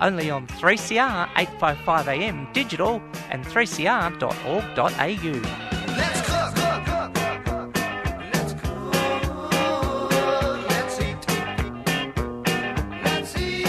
only on 3CR 855am digital and 3cr.org.au. Let's cook. Let's eat. Let's eat.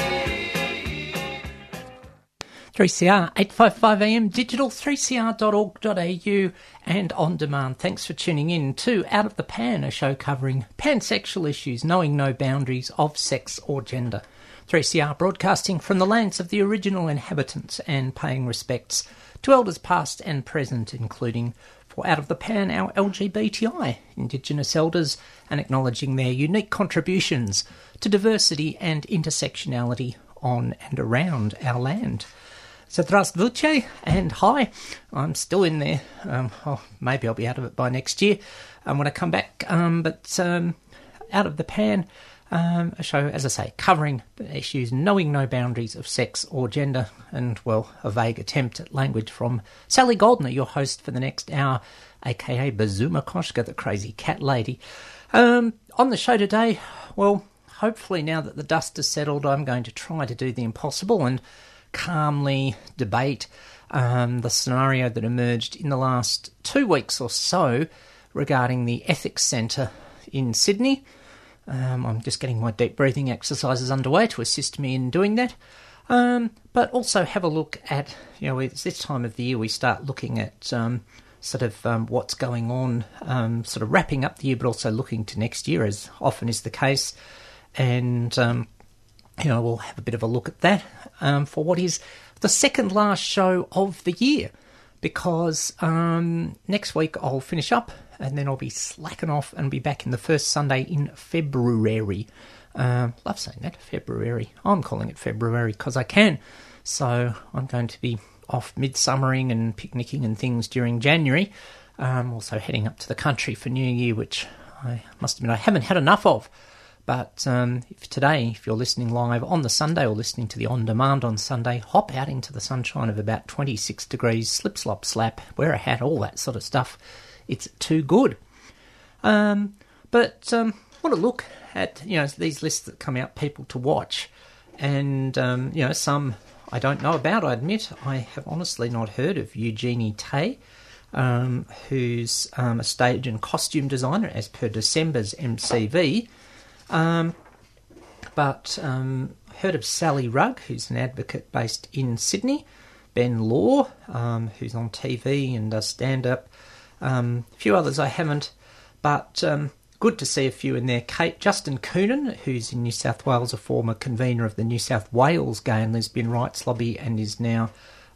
3CR 855am digital 3cr.org.au and on demand. Thanks for tuning in to Out of the Pan, a show covering pansexual issues, knowing no boundaries of sex or gender. 3CR broadcasting from the lands of the original inhabitants and paying respects to elders past and present, including for Out of the Pan, our LGBTI, Indigenous elders, and acknowledging their unique contributions to diversity and intersectionality on and around our land. So Zdravstvuyte and hi, I'm still in there. Um, oh, maybe I'll be out of it by next year um, when I come back. Um, but um, out of the pan, um, a show, as I say, covering issues knowing no boundaries of sex or gender, and well, a vague attempt at language from Sally Goldner, your host for the next hour, aka Bazuma Koshka, the crazy cat lady. Um, on the show today, well, hopefully now that the dust has settled, I'm going to try to do the impossible and calmly debate um, the scenario that emerged in the last two weeks or so regarding the Ethics Centre in Sydney. Um, I'm just getting my deep breathing exercises underway to assist me in doing that. Um, but also have a look at, you know, it's this time of the year we start looking at um, sort of um, what's going on, um, sort of wrapping up the year, but also looking to next year, as often is the case. And, um, you know, we'll have a bit of a look at that for what is the second last show of the year. Because um, next week I'll finish up and then I'll be slacking off and be back in the first Sunday in February. Um, love saying that, February. I'm calling it February because I can. So I'm going to be off midsummering and picnicking and things during January. Um, also heading up to the country for New Year, which I must admit I haven't had enough of. But um, if today, if you're listening live on the Sunday or listening to the on demand on Sunday, hop out into the sunshine of about 26 degrees, slip, slop, slap, wear a hat, all that sort of stuff. It's too good. Um, but um, want to look at you know these lists that come out, people to watch, and um, you know some I don't know about. I admit I have honestly not heard of Eugenie Tay, um, who's um, a stage and costume designer as per December's MCV. Um, but um, heard of Sally Rugg, who's an advocate based in Sydney. Ben Law, um, who's on TV and does stand up. Um, a few others I haven't, but um, good to see a few in there. Kate Justin Koonin, who's in New South Wales, a former convener of the New South Wales Gay and Lesbian Rights Lobby, and is now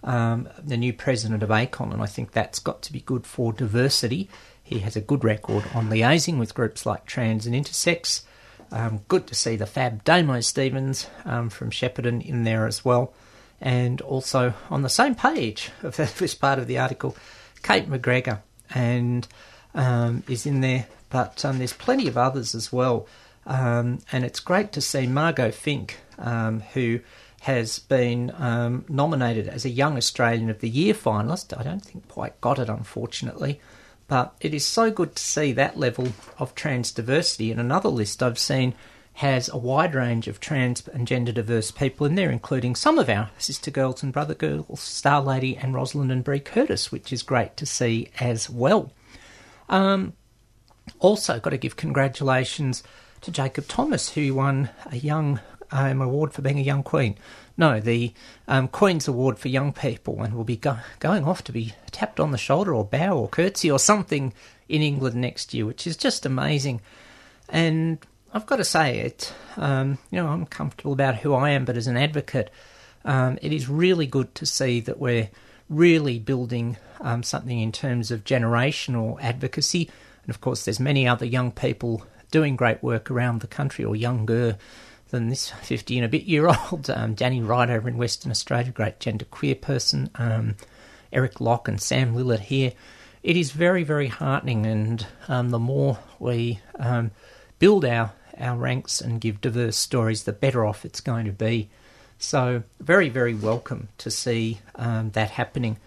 um, the new president of ACON, and I think that's got to be good for diversity. He has a good record on liaising with groups like trans and intersex. Um, good to see the fab Damo Stevens um, from Shepparton in there as well. And also on the same page of this part of the article, Cate McGregor and um, is in there, but um, there's plenty of others as well. Um, and it's great to see Margot Fink, um, who has been um, nominated as a Young Australian of the Year finalist. I don't think quite got it, unfortunately. But it is so good to see that level of trans diversity. In another list I've seen has a wide range of trans and gender diverse people in there, including some of our sister girls and brother girls, Star Lady and Rosalind and Brie Curtis, which is great to see as well. Um, also, got to give congratulations to Jacob Thomas, who won a young um, award for being a young queen. No, the um, Queen's Award for Young People, and will be go- going off to be tapped on the shoulder or bow or curtsy or something in England next year, which is just amazing. And I've got to say it. Um, you know, I'm comfortable about who I am, but as an advocate, um, it is really good to see that we're really building um, something in terms of generational advocacy. And of course, there's many other young people doing great work around the country, or younger than this 50 and a bit year old. Um, Danny Wright over in Western Australia, great genderqueer person. Um, Eric Locke and Sam Lillard here. It is very, very heartening, and um, the more we um, build our, our ranks and give diverse stories, the better off it's going to be. So, very, very welcome to see um, that happening.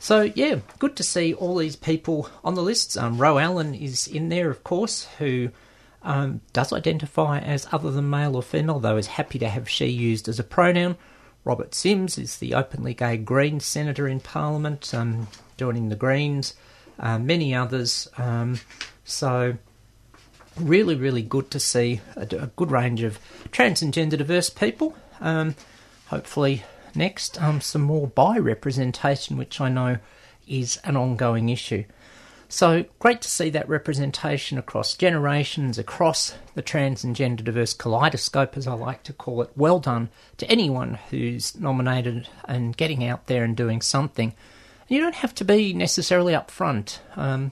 So, yeah, good to see all these people on the lists. Um, Allen is in there, of course, who um, does identify as other than male or female, though is happy to have she used as a pronoun. Robert Simms is the openly gay Green senator in Parliament, um, joining the Greens. Uh, many others. Um, so, really, really good to see a, a good range of trans and gender diverse people. Um, hopefully, next, um, some more bi representation, which I know is an ongoing issue. So great to see that representation across generations, across the trans and gender diverse kaleidoscope, as I like to call it. Well done to anyone who's nominated and getting out there and doing something. You don't have to be necessarily upfront. Um,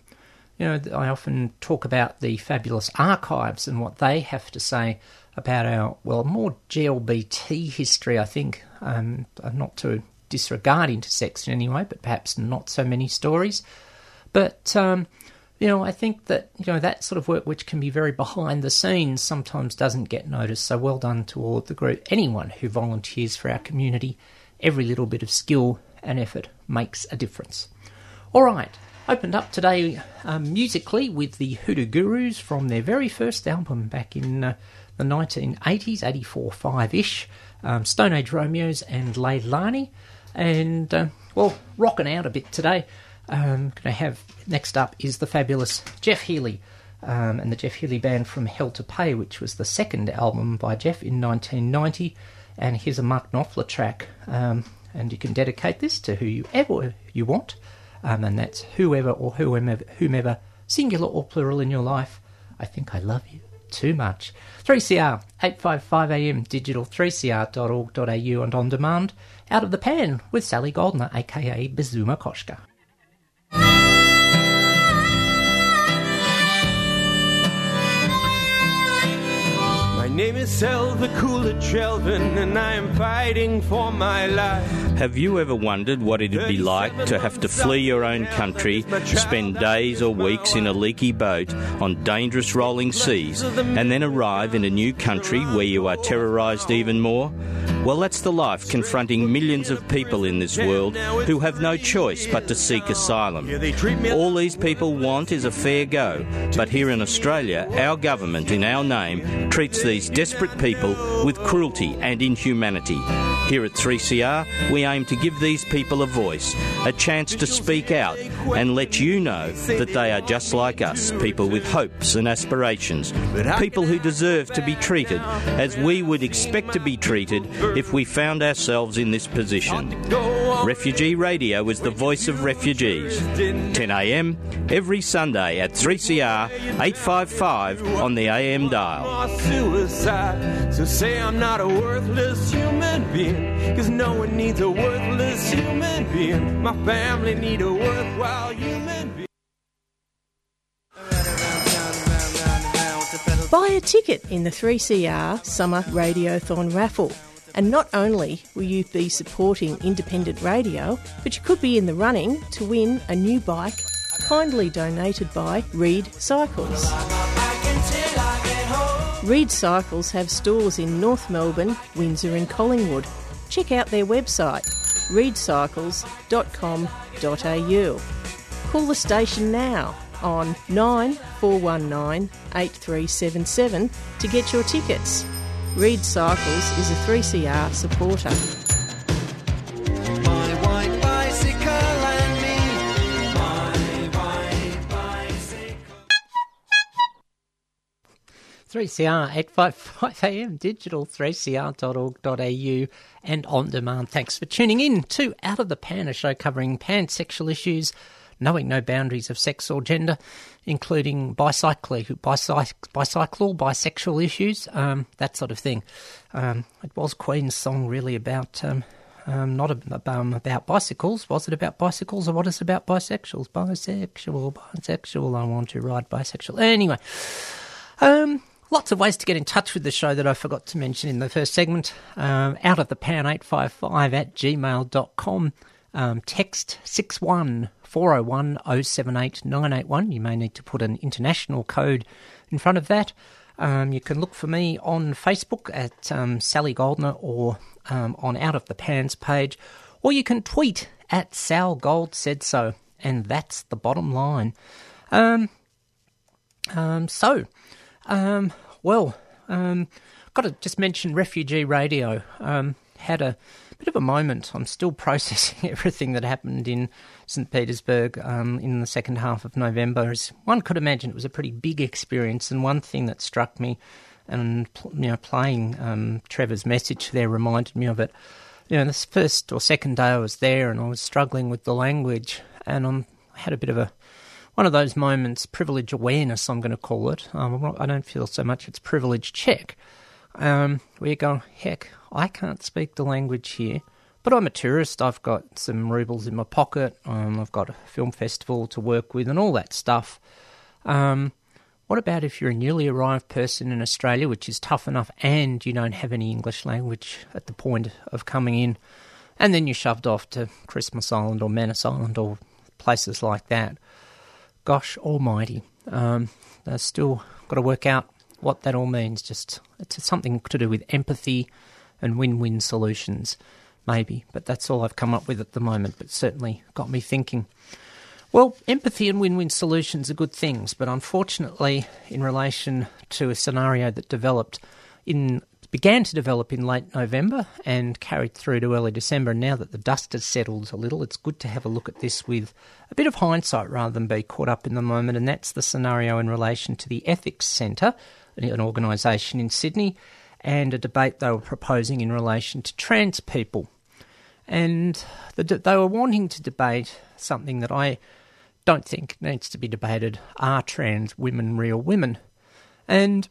you know, I often talk about the fabulous archives and what they have to say about our, well, more GLBT history, I think. Um, not to disregard intersex in any way, but perhaps not so many stories. But um, you know, I think that you know that sort of work, which can be very behind the scenes, sometimes doesn't get noticed. So well done to all the group, anyone who volunteers for our community. Every little bit of skill and effort makes a difference. All right, opened up today um, musically with the Hoodoo Gurus from their very first album back in uh, the 1980s, 84 5 ish, um, Stone Age Romeos and Leilani. And, uh, well, rocking out a bit today. Um, going to have next up is the fabulous Jeff Healey um, and the Jeff Healey Band from Hell to Pay, which was the second album by Jeff in 1990. And here's a Mark Knopfler track, um, and you can dedicate this to whoever you want, um, and that's whoever or whomever, whomever, singular or plural in your life. I think I love you too much. 3CR, 855am digital, 3cr.org.au and on demand. Out of the Pan with Sally Goldner, aka Bazuma Koshka. Name is Selva Coolidge Shelvin, and I am fighting for my life. Have you ever wondered what it'd be like to have to flee your own country, spend days or weeks in a leaky boat on dangerous rolling seas, and then arrive in a new country where you are terrorised even more? Well, that's the life confronting millions of people in this world who have no choice but to seek asylum. All these people want is a fair go, but here in Australia, our government, in our name, treats these desperate people with cruelty and inhumanity. Here at 3CR, we aim to give these people a voice, a chance to speak out, and let you know that they are just like us, people with hopes and aspirations, people who deserve to be treated as we would expect to be treated if we found ourselves in this position. Refugee Radio is the voice of refugees. 10am every Sunday at 3CR 855 on the AM dial. So say I'm not a worthless human being. Cause no one needs a worthless human being. My family need a worthwhile human being. Buy a ticket in the 3CR Summer Radiothon raffle. And not only will you be supporting independent radio, but you could be in the running to win a new bike kindly donated by Reid Cycles. Reid Cycles have stores in North Melbourne, Windsor, and Collingwood. Check out their website reidcycles.com.au. Call the station now on 9419 8377 to get your tickets. Reid Cycles is a 3CR supporter. My white bicycle and me. My white bicycle. 3CR 855am digital 3cr.org.au and on demand. Thanks for tuning in to Out of the Pan, a show covering pansexual issues, knowing no boundaries of sex or gender, including bicycle, bicycle bisexual issues, um, that sort of thing. Um, it was Queen's song really about. Um, um, not um, about bicycles. Was it about bicycles or what is it about bisexuals? Bisexual, bisexual. I want to ride bisexual. Anyway, Lots of ways to get in touch with the show that I forgot to mention in the first segment. Um, out of the pan 855 at gmail.com. Um, text 61 401 078 981. You may need to put an international code in front of that. Um, you can look for me on Facebook at um, Sally Goldner or um, on Out of the Pans page, or you can tweet at Sal Gold said so, and that's the bottom line. Um, um, so, well, got to just mention Refugee Radio. Had a bit of a moment. I'm still processing everything that happened in St. Petersburg um, in the second half of November. As one could imagine, it was a pretty big experience, and one thing that struck me, and you know, playing um, Trevor's message there reminded me of it. You know, this first or second day I was there, and I was struggling with the language, and I'm, I had a bit of a one of those moments, privilege awareness, I'm going to call it. Um, I don't feel so much it's privilege check. Um, where you go, heck, I can't speak the language here, but I'm a tourist. I've got some rubles in my pocket. Um, I've got a film festival to work with and all that stuff. Um, what about if you're a newly arrived person in Australia, which is tough enough, and you don't have any English language at the point of coming in, and then you're shoved off to Christmas Island or Manus Island or places like that? gosh almighty, um, they've still got to work out what that all means. Just it's something to do with empathy and win-win solutions, maybe. But that's all I've come up with at the moment. But certainly got me thinking. Well, empathy and win-win solutions are good things, but unfortunately, in relation to a scenario that developed in began to develop in late November and carried through to early December. And now that the dust has settled a little, it's good to have a look at this with a bit of hindsight rather than be caught up in the moment. And that's the scenario in relation to the Ethics Centre, an organisation in Sydney, and a debate they were proposing in relation to trans people. And the, they were wanting to debate something that I don't think needs to be debated are trans women real women? And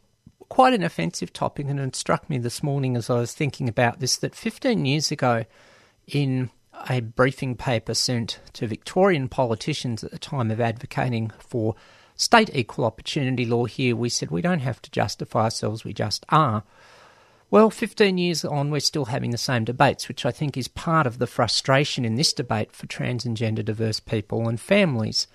quite an offensive topic, and it struck me this morning as I was thinking about this that 15 years ago, in a briefing paper sent to Victorian politicians at the time of advocating for state equal opportunity law here, we said we don't have to justify ourselves, we just are. Well, 15 years on, we're still having the same debates, which I think is part of the frustration in this debate for trans and gender diverse people and families.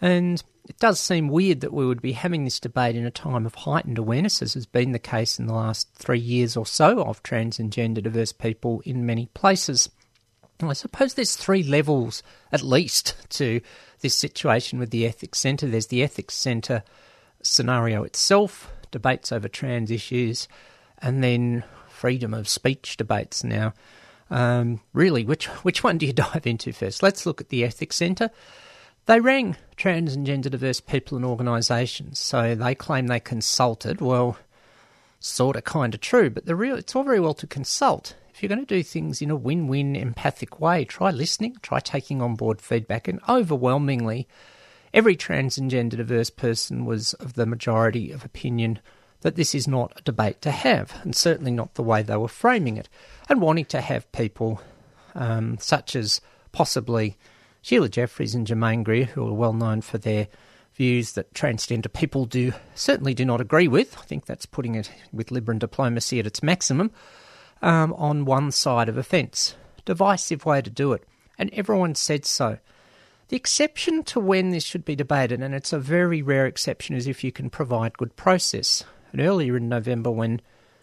And it does seem weird that we would be having this debate in a time of heightened awareness, as has been the case in the last three years or so, of trans and gender diverse people in many places. I suppose there's three levels, at least, to this situation with the Ethics Centre. There's the Ethics Centre scenario itself, debates over trans issues, and then freedom of speech debates. Now, um, really, which which one do you dive into first? Let's look at the Ethics Centre. They rang trans and gender diverse people and organisations, so they claim they consulted. Well, sort of, kind of true, but the real it's all very well to consult. If you're going to do things in a win-win, empathic way, try listening, try taking on board feedback, and overwhelmingly, every trans and gender diverse person was of the majority of opinion that this is not a debate to have, and certainly not the way they were framing it, and wanting to have people um, such as possibly Sheila Jeffreys and Germaine Greer, who are well known for their views that transgender people do certainly do not agree with. I think that's putting it with Liberal diplomacy at its maximum um, on one side of a fence. Divisive way to do it, and everyone said so. The exception to when this should be debated, and it's a very rare exception, is if you can provide good process. And earlier in November, when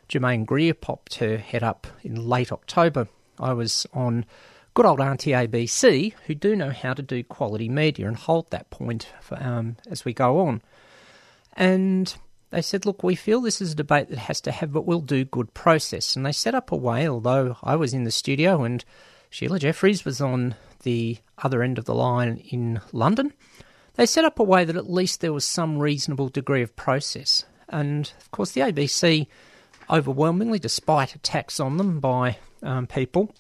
Germaine Greer popped her head up in late October, I was on good old Auntie ABC, who do know how to do quality media and hold that point for, um, as we go on. And they said, look, we feel this is a debate that has to have, but we'll do good process. And they set up a way, although I was in the studio and Sheila Jeffreys was on the other end of the line in London, they set up a way that at least there was some reasonable degree of process. And of course, the ABC, overwhelmingly, despite attacks on them by um, people,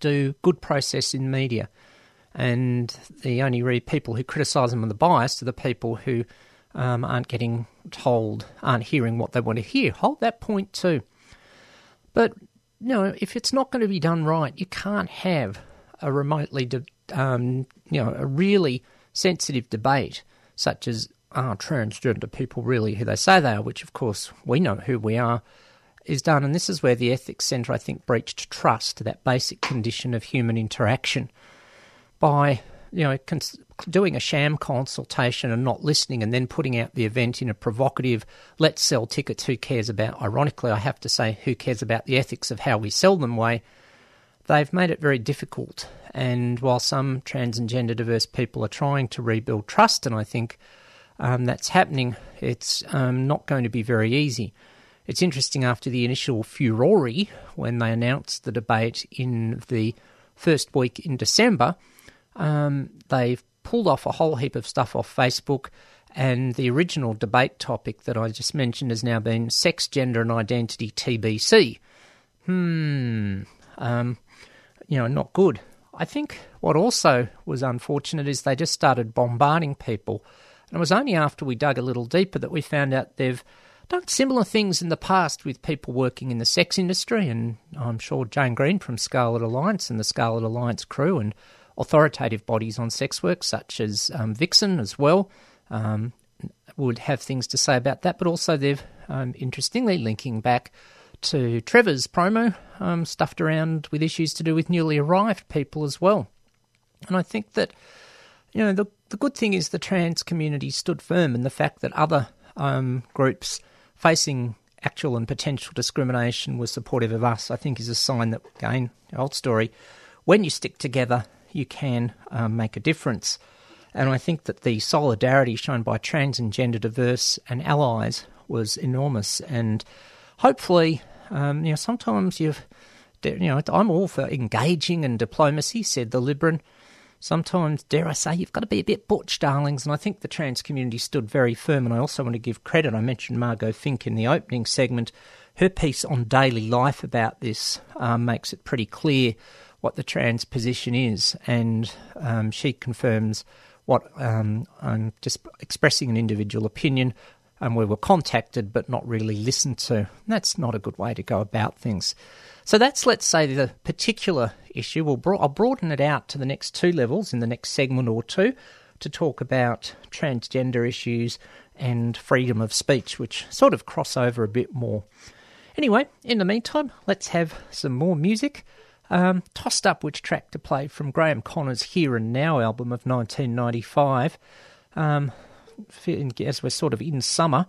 do good process in media. And the only really people who criticise them are the biased are the people who um, aren't getting told, aren't hearing what they want to hear. Hold that point too. But, you know, if it's not going to be done right, you can't have a remotely, de- um, you know, a really sensitive debate such as are transgender people really who they say they are, which of course we know who we are, is done. And this is where the Ethics Centre, I think, breached trust, that basic condition of human interaction, by you know cons- doing a sham consultation and not listening, and then putting out the event in a provocative "let's sell tickets." Who cares about? Ironically, I have to say, who cares about the ethics of how we sell them? Way they've made it very difficult. And while some trans and gender diverse people are trying to rebuild trust, and I think um, that's happening, it's um, not going to be very easy. It's interesting after the initial furore when they announced the debate in the first week in December, um, they've pulled off a whole heap of stuff off Facebook. And the original debate topic that I just mentioned has now been sex, gender, and identity TBC. Hmm. Um, you know, not good. I think what also was unfortunate is they just started bombarding people. And it was only after we dug a little deeper that we found out they've done similar things in the past with people working in the sex industry. And I'm sure Jane Green from Scarlet Alliance and the Scarlet Alliance crew and authoritative bodies on sex work, such as um, Vixen as well, um, would have things to say about that. But also, they've um, interestingly linking back to Trevor's promo, um, stuffed around with issues to do with newly arrived people as well. And I think that, you know, the, the good thing is the trans community stood firm, and the fact that other um, groups facing actual and potential discrimination were supportive of us, I think, is a sign that, again, old story, when you stick together, you can um, make a difference. And I think that the solidarity shown by trans and gender diverse and allies was enormous. And hopefully, um, you know, sometimes you've, you know, I'm all for engaging and diplomacy, said the Libran. Sometimes, dare I say, you've got to be a bit butch, darlings. And I think the trans community stood very firm. And I also want to give credit. I mentioned Margot Fink in the opening segment. Her piece on daily life about this um, makes it pretty clear what the trans position is, and um, she confirms what um, I'm just expressing an individual opinion, and we were contacted but not really listened to. That's not a good way to go about things. So that's, let's say, the particular issue. We'll bro- I'll broaden it out to the next two levels in the next segment or two to talk about transgender issues and freedom of speech, which sort of cross over a bit more. Anyway, in the meantime, let's have some more music. Um, tossed up which track to play from Graeme Connors' Here and Now album of 1995. Um, as we're sort of in summer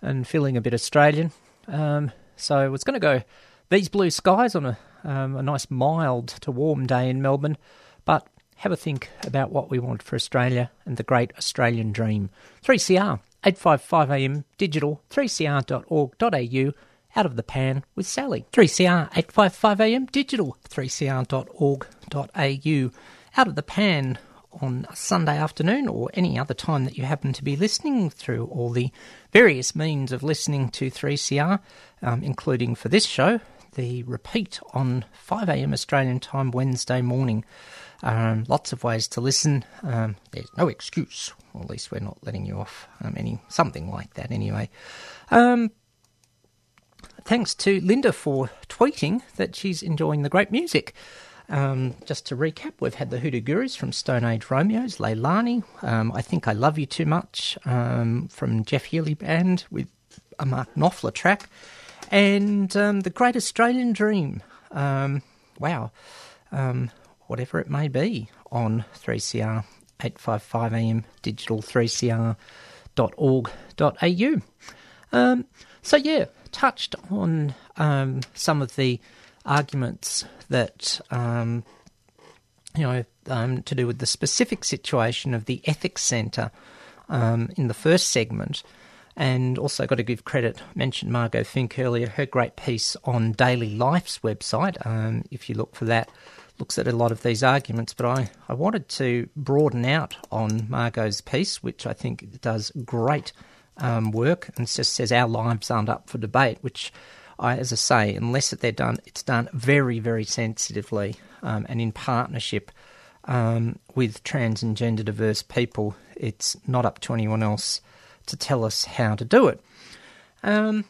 and feeling a bit Australian. Um, so it's going to go These Blue Skies on a, um, a nice mild to warm day in Melbourne, but have a think about what we want for Australia and the great Australian dream. 3CR, 855am digital, 3cr.org.au out of the pan with Sally. 3CR 855am digital 3cr.org.au out of the pan on Sunday afternoon or any other time that you happen to be listening through all the various means of listening to 3CR, um, including for this show, the repeat on 5am Australian time Wednesday morning. Um, lots of ways to listen. Um, there's no excuse, or at least we're not letting you off um, any something like that anyway. Um, thanks to Linda for tweeting that she's enjoying the great music. Um, just to recap, we've had the Hoodoo Gurus from Stone Age Romeos, Leilani, um, I Think I Love You Too Much um, from Jeff Healey Band with a Mark Knopfler track, and um, The Great Australian Dream. Um, wow. Um, whatever it may be on 3CR 855 AM digital 3cr.org.au. Um, so, yeah, touched on some of the arguments that, um, you know, um, to do with the specific situation of the Ethics Centre um, in the first segment. And also got to give credit, mentioned Margot Fink earlier, her great piece on Daily Life's website. Um, if you look for that, looks at a lot of these arguments. But I, I wanted to broaden out on Margot's piece, which I think does great um, work and just says our lives aren't up for debate, which I, as I say, unless they're done, it's done very, very sensitively um, and in partnership um, with trans and gender diverse people. It's not up to anyone else to tell us how to do it. Um,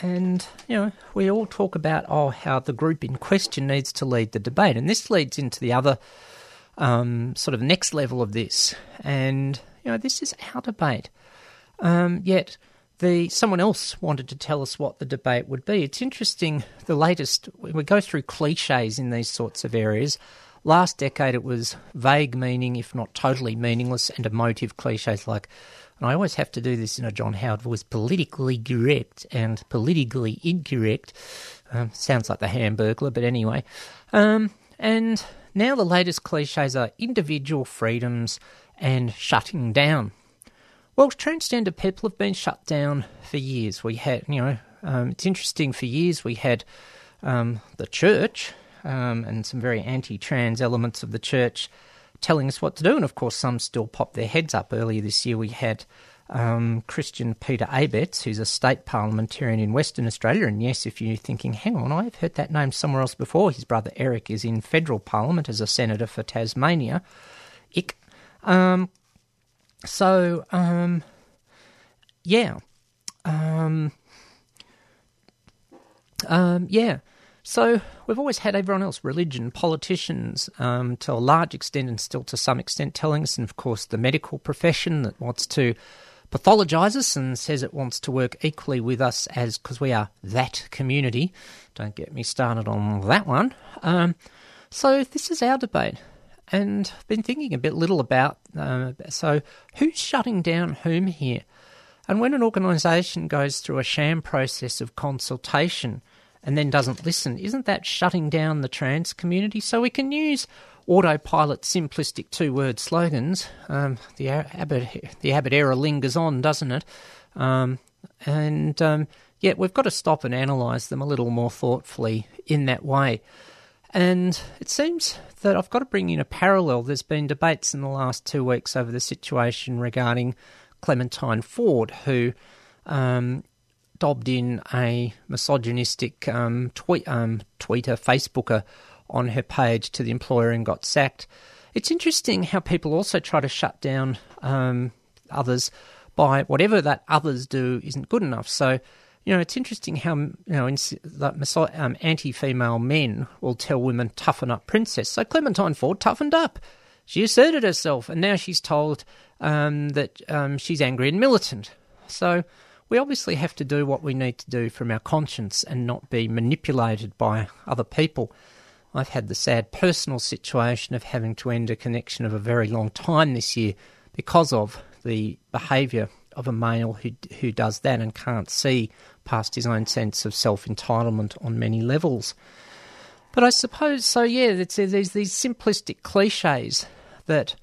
and, you know, we all talk about, oh, how the group in question needs to lead the debate. And this leads into the other um, sort of next level of this. And, you know, this is our debate. Um, yet the someone else wanted to tell us what the debate would be. It's interesting. The latest we go through cliches in these sorts of areas. Last decade, it was vague meaning, if not totally meaningless, and emotive cliches like, and I always have to do this in a John Howard voice, politically correct and politically incorrect. Um, sounds like the Hamburglar, but anyway. Um, and now the latest cliches are individual freedoms and shutting down. Well, transgender people have been shut down for years. We had, you know, um, it's interesting. For years, we had um, the church um, and some very anti-trans elements of the church telling us what to do, and of course, some still pop their heads up. Earlier this year, we had um, Christian Peter Abetz, who's a state parliamentarian in Western Australia. And yes, if you're thinking, hang on, I've heard that name somewhere else before, his brother Eric is in federal parliament as a senator for Tasmania. Ick. Um, so, um, yeah. Um, um, yeah. So we've always had everyone else, religion, politicians, um, to a large extent and still to some extent telling us, and of course the medical profession that wants to pathologise us and says it wants to work equally with us as because we are that community. Don't get me started on that one. Um, so this is our debate, and been thinking a bit little about. Uh, so who's shutting down whom here? And when an organisation goes through a sham process of consultation and then doesn't listen, isn't that shutting down the trans community? So we can use autopilot simplistic two word slogans. Um, the Abbott the era lingers on, doesn't it? Um, and um, yet we've got to stop and analyse them a little more thoughtfully in that way. And it seems that I've got to bring in a parallel. There's been debates in the last two weeks over the situation regarding Clementine Ford, who um, dobbed in a misogynistic um, tweet, um, tweeter, Facebooker on her page to the employer and got sacked. It's interesting how people also try to shut down um, others by whatever that others do isn't good enough. So, you know, it's interesting how you know that um, anti-female men will tell women toughen up, princess. So Clementine Ford toughened up. She asserted herself, and now she's told um, that um, she's angry and militant. So we obviously have to do what we need to do from our conscience and not be manipulated by other people. I've had the sad personal situation of having to end a connection of a very long time this year because of the behaviour of a male who who does that and can't see past his own sense of self entitlement on many levels. But I suppose so. Yeah, there's these simplistic cliches that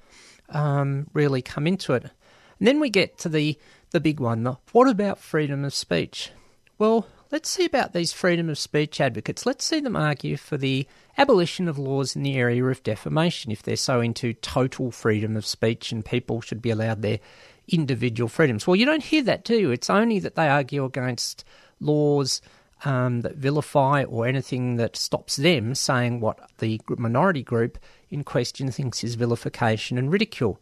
um, really come into it, and then we get to the the big one. The, what about freedom of speech? Well, let's see about these freedom of speech advocates. Let's see them argue for the abolition of laws in the area of defamation if they're so into total freedom of speech and people should be allowed their individual freedoms. Well, you don't hear that, do you? It's only that they argue against laws um, that vilify or anything that stops them saying what the minority group in question thinks is vilification and ridicule.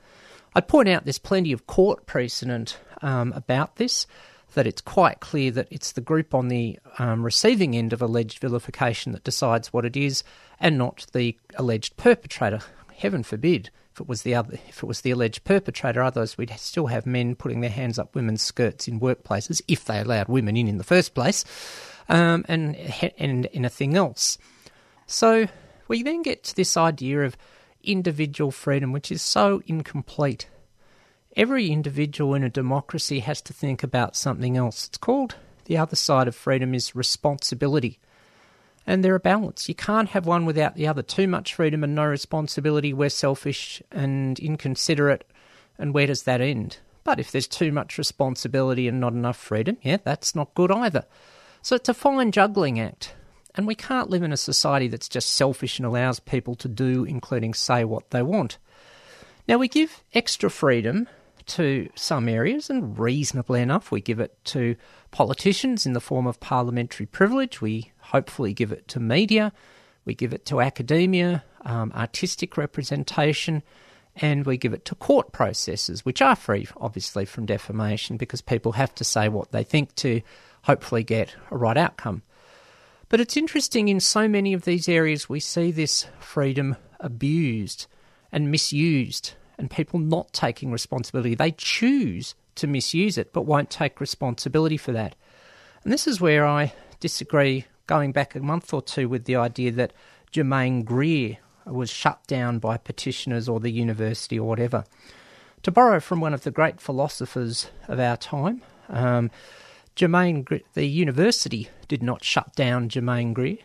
I'd point out there's plenty of court precedent um, about this that it's quite clear that it's the group on the um, receiving end of alleged vilification that decides what it is, and not the alleged perpetrator. Heaven forbid if it was the other, if it was the alleged perpetrator. Otherwise, we'd still have men putting their hands up women's skirts in workplaces if they allowed women in in the first place, um, and and anything else. So we then get to this idea of individual freedom, which is so incomplete every individual in a democracy has to think about something else. It's called the other side of freedom is responsibility. And they're a balance. You can't have one without the other. Too much freedom and no responsibility, we're selfish and inconsiderate. And where does that end? But if there's too much responsibility and not enough freedom, yeah, that's not good either. So it's a fine juggling act. And we can't live in a society that's just selfish and allows people to do, including say, what they want. Now, we give extra freedom to some areas, and reasonably enough, we give it to politicians in the form of parliamentary privilege. We hopefully give it to media, we give it to academia, um, artistic representation, and we give it to court processes, which are free, obviously, from defamation because people have to say what they think to hopefully get a right outcome. But it's interesting in so many of these areas we see this freedom abused and misused and people not taking responsibility. They choose to misuse it, but won't take responsibility for that. And this is where I disagree, going back a month or two, with the idea that Germaine Greer was shut down by petitioners or the university or whatever. To borrow from one of the great philosophers of our time, um, Germaine, Gre- the university did not shut down Germaine Greer.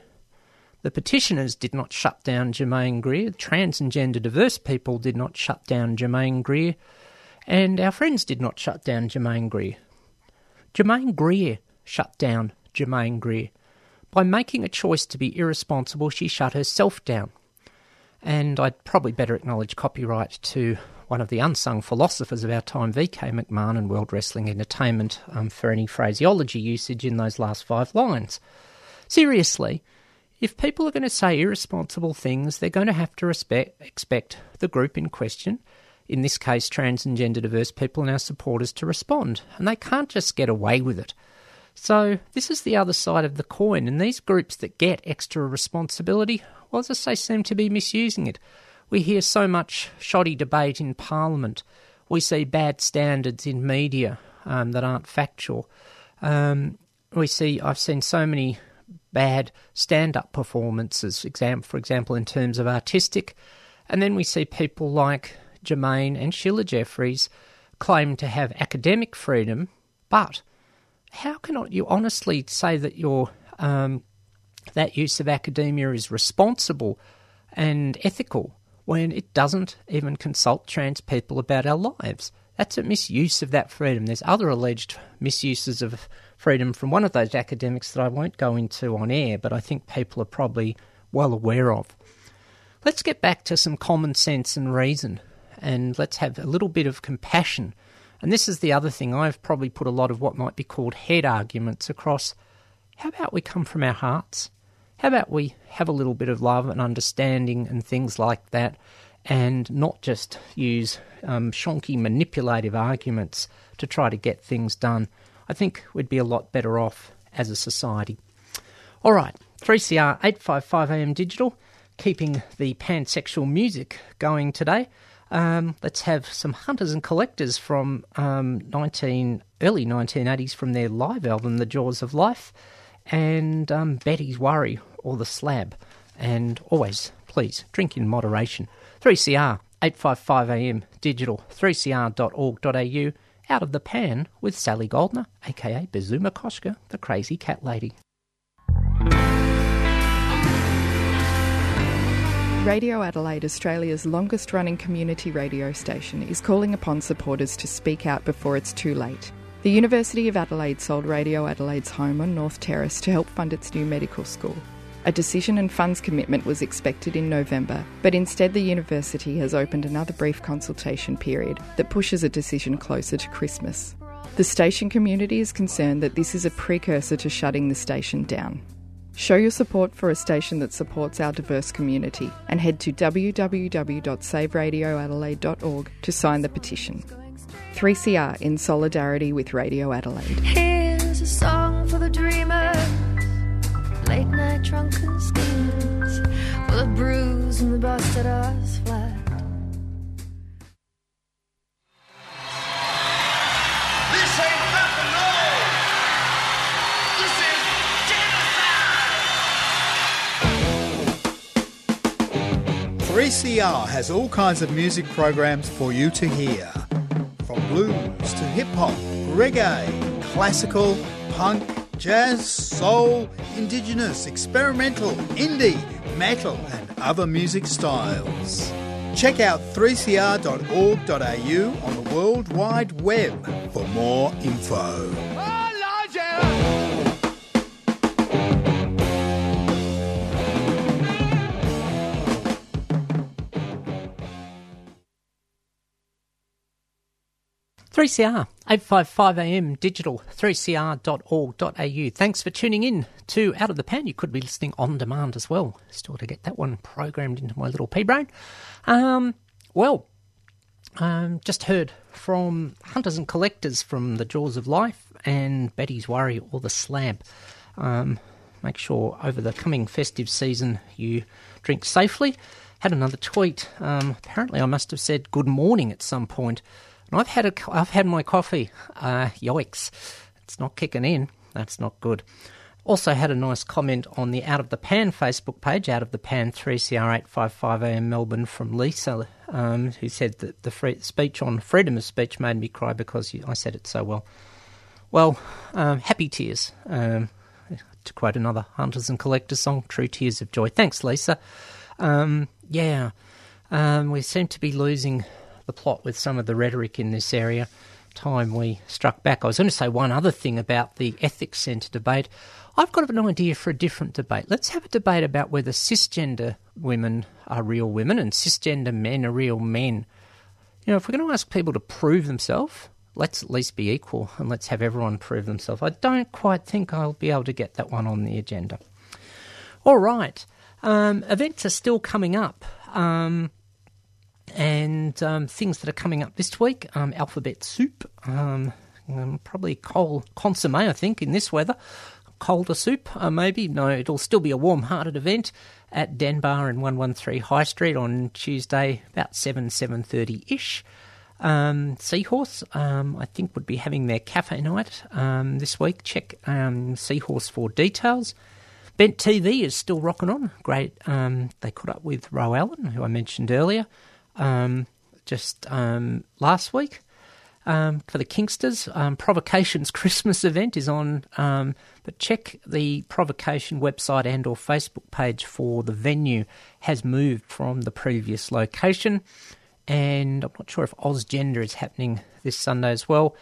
The petitioners did not shut down Germaine Greer. Trans and gender diverse people did not shut down Germaine Greer. And our friends did not shut down Germaine Greer. Germaine Greer shut down Germaine Greer. By making a choice to be irresponsible, she shut herself down. And I'd probably better acknowledge copyright to one of the unsung philosophers of our time, VK McMahon, and World Wrestling Entertainment, um, for any phraseology usage in those last five lines. Seriously, if people are going to say irresponsible things, they're going to have to respect, expect the group in question, in this case trans and gender diverse people and our supporters, to respond. And they can't just get away with it. So, this is the other side of the coin, and these groups that get extra responsibility, well, as I say, seem to be misusing it. We hear so much shoddy debate in Parliament. We see bad standards in media um, that aren't factual. Um, we see, I've seen so many bad stand up performances, for example, in terms of artistic. And then we see people like Germaine and Sheila Jeffreys claim to have academic freedom, but how cannot you honestly say that your um, that use of academia is responsible and ethical when it doesn't even consult trans people about our lives? That's a misuse of that freedom. There's other alleged misuses of freedom from one of those academics that I won't go into on air, but I think people are probably well aware of. Let's get back to some common sense and reason, and let's have a little bit of compassion. And this is the other thing. I've probably put a lot of what might be called head arguments across. How about we come from our hearts? How about we have a little bit of love and understanding and things like that, and not just use um, shonky manipulative arguments to try to get things done? I think we'd be a lot better off as a society. All right, 3CR 855 AM digital, keeping the pansexual music going today. Um, let's have some hunters and collectors from um, 19 early 1980s from their live album, The Jaws of Life, and um, Betty's Worry or The Slab. And always, please, drink in moderation. 3CR 855 AM digital 3cr.org.au out of the pan with Sally Goldner, aka Bazuma Koshka, the crazy cat lady. Radio Adelaide, Australia's longest running community radio station, is calling upon supporters to speak out before it's too late. The University of Adelaide sold Radio Adelaide's home on North Terrace to help fund its new medical school. A decision and funds commitment was expected in November, but instead the university has opened another brief consultation period that pushes a decision closer to Christmas. The station community is concerned that this is a precursor to shutting the station down. Show your support for a station that supports our diverse community and head to www.saveradioadelaide.org to sign the petition. 3CR in solidarity with Radio Adelaide. Here's a song for the dreamers, late night drunken schemers, for the and the busted flat. 3CR has all kinds of music programs for you to hear. From blues to hip hop, reggae, classical, punk, jazz, soul, indigenous, experimental, indie, metal, and other music styles. Check out 3cr.org.au on the World Wide Web for more info. Three CR eight five five AM digital 3cr.org.au. Thanks for tuning in to Out of the Pan. You could be listening on demand as well. Still to get that one programmed into my little pea brain. Um, well, um, just heard from Hunters and Collectors from the Jaws of Life and Betty's Worry or the Slab. Um, make sure over the coming festive season you drink safely. Had another tweet. Um, apparently, I must have said good morning at some point. And I've had a, I've had my coffee. Uh, yikes, it's not kicking in. That's not good. Also had a nice comment on the Out of the Pan Facebook page, Out of the Pan 3CR855AM Melbourne from Lisa, um, who said that the free, speech on freedom of speech made me cry because I said it so well. Well, um, happy tears. Um, to quote another Hunters and Collectors song, True Tears of Joy. Thanks, Lisa. Um, yeah, um, we seem to be losing the plot with some of the rhetoric in this area. Time we struck back. I was going to say one other thing about the ethics centre debate. I've got an idea for a different debate. Let's have a debate about whether cisgender women are real women and cisgender men are real men. You know, if we're going to ask people to prove themselves, let's at least be equal and let's have everyone prove themselves. I don't quite think I'll be able to get that one on the agenda. All right. Um, events are still coming up. Um, and um, things that are coming up this week um, alphabet soup, um, um, probably cold consomme, I think, in this weather. Colder soup, uh, maybe. No, it'll still be a warm hearted event at Denbar and 113 High Street on Tuesday, about 7, 7.30 ish. Um, Seahorse, um, I think, would be having their cafe night um, this week. Check um, Seahorse for details. Bent TV is still rocking on. Great. Um, they caught up with Ro Allen, who I mentioned earlier, um, just um, last week. Um, for the Kingsters, um, Provocations Christmas event is on, but check the Provocation website and or Facebook page for the venue has moved from the previous location and I'm not sure if Ozgender is happening this Sunday as well.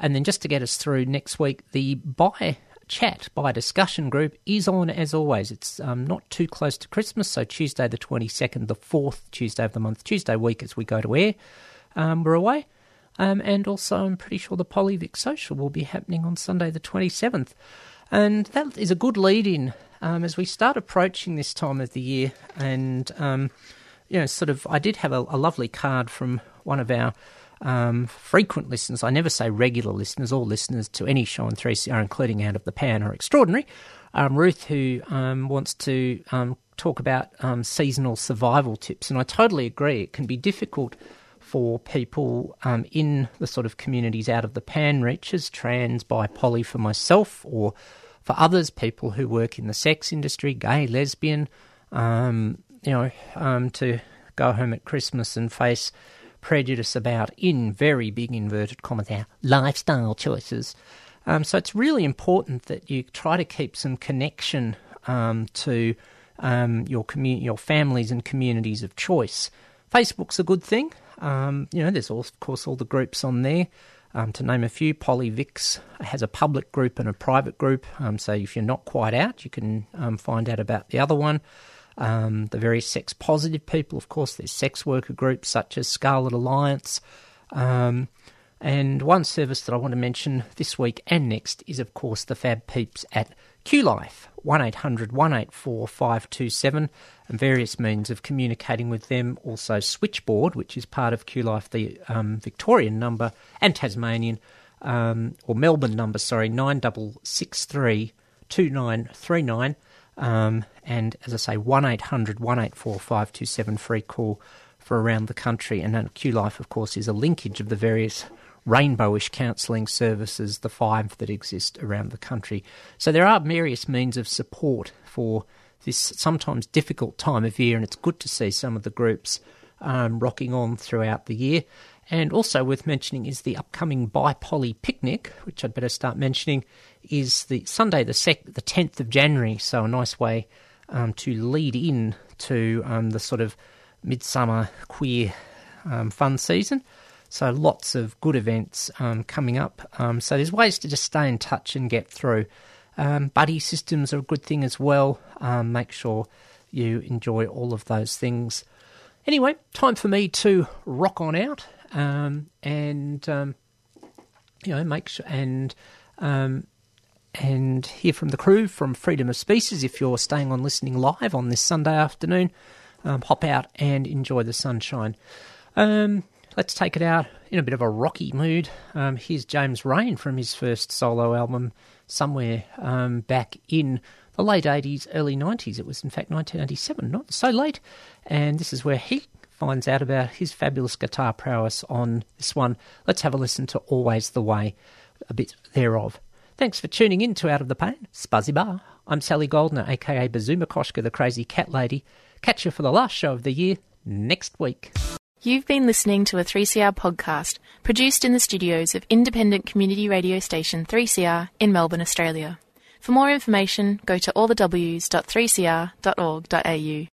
And then just to get us through next week, the Bi Chat, Bi Discussion group is on as always. It's um, not too close to Christmas, so Tuesday the 22nd, the fourth Tuesday of the month, Tuesday week as we go to air, um, we're away. Um, and also, I'm pretty sure the Polyvic Social will be happening on Sunday the 27th. And that is a good lead in um, as we start approaching this time of the year and um, you know, sort of, I did have a, a lovely card from one of our um, frequent listeners. I never say regular listeners, all listeners to any show on 3CR, including Out of the Pan, are extraordinary. Um, Ruth, who um, wants to um, talk about um, seasonal survival tips, and I totally agree. It can be difficult for people um, in the sort of communities out of the pan reaches, trans, bi, poly for myself, or for others, people who work in the sex industry, gay, lesbian, you know, to go home at Christmas and face prejudice about, in very big inverted commas, our lifestyle choices. Um, so it's really important that you try to keep some connection um, to um, your community, your families and communities of choice. Facebook's a good thing. Um, you know, there's all, of course all the groups on there. Um, to name a few, Polyvix has a public group and a private group. Um, so if you're not quite out, you can find out about the other one. Um, the very sex positive people, of course, there's sex worker groups such as Scarlet Alliance. Um, and one service that I want to mention this week and next is, of course, the Fab Peeps at QLife, 1800 184 527, and various means of communicating with them. Also, Switchboard, which is part of QLife, the um, Victorian number, and Tasmanian, um, or Melbourne number, sorry, 9663 2939. Um, and as I say, 1800 184 527 free call for around the country. And then QLife, of course, is a linkage of the various rainbowish counselling services, the five that exist around the country. So there are various means of support for this sometimes difficult time of year, and it's good to see some of the groups um, rocking on throughout the year. And also worth mentioning is the upcoming Bipoly picnic, which I'd better start mentioning, is the Sunday the sec- the tenth of January. So a nice way um, to lead in to um, the sort of midsummer queer um, fun season. So lots of good events um, coming up. Um, so there's ways to just stay in touch and get through. Um, buddy systems are a good thing as well. make sure you enjoy all of those things. Anyway, time for me to rock on out and you know make sure and and hear from the crew from Freedom of Species. If you're staying on listening live on this Sunday afternoon, um, hop out and enjoy the sunshine. Um, let's take it out in a bit of a rocky mood. Um, here's James Reyne from his first solo album, somewhere back in the late 80s, early 90s. It was, in fact, 1987, not so late. And this is where he finds out about his fabulous guitar prowess on this one. Let's have a listen to Always the Way, a bit thereof. Thanks for tuning in to Out of the Pan. Spuzzy Bar. I'm Sally Goldner, aka Bazuma Koshka, the crazy cat lady. Catch you for the last show of the year next week. You've been listening to a 3CR podcast produced in the studios of independent community radio station 3CR in Melbourne, Australia. For more information, go to allthews.3cr.org.au.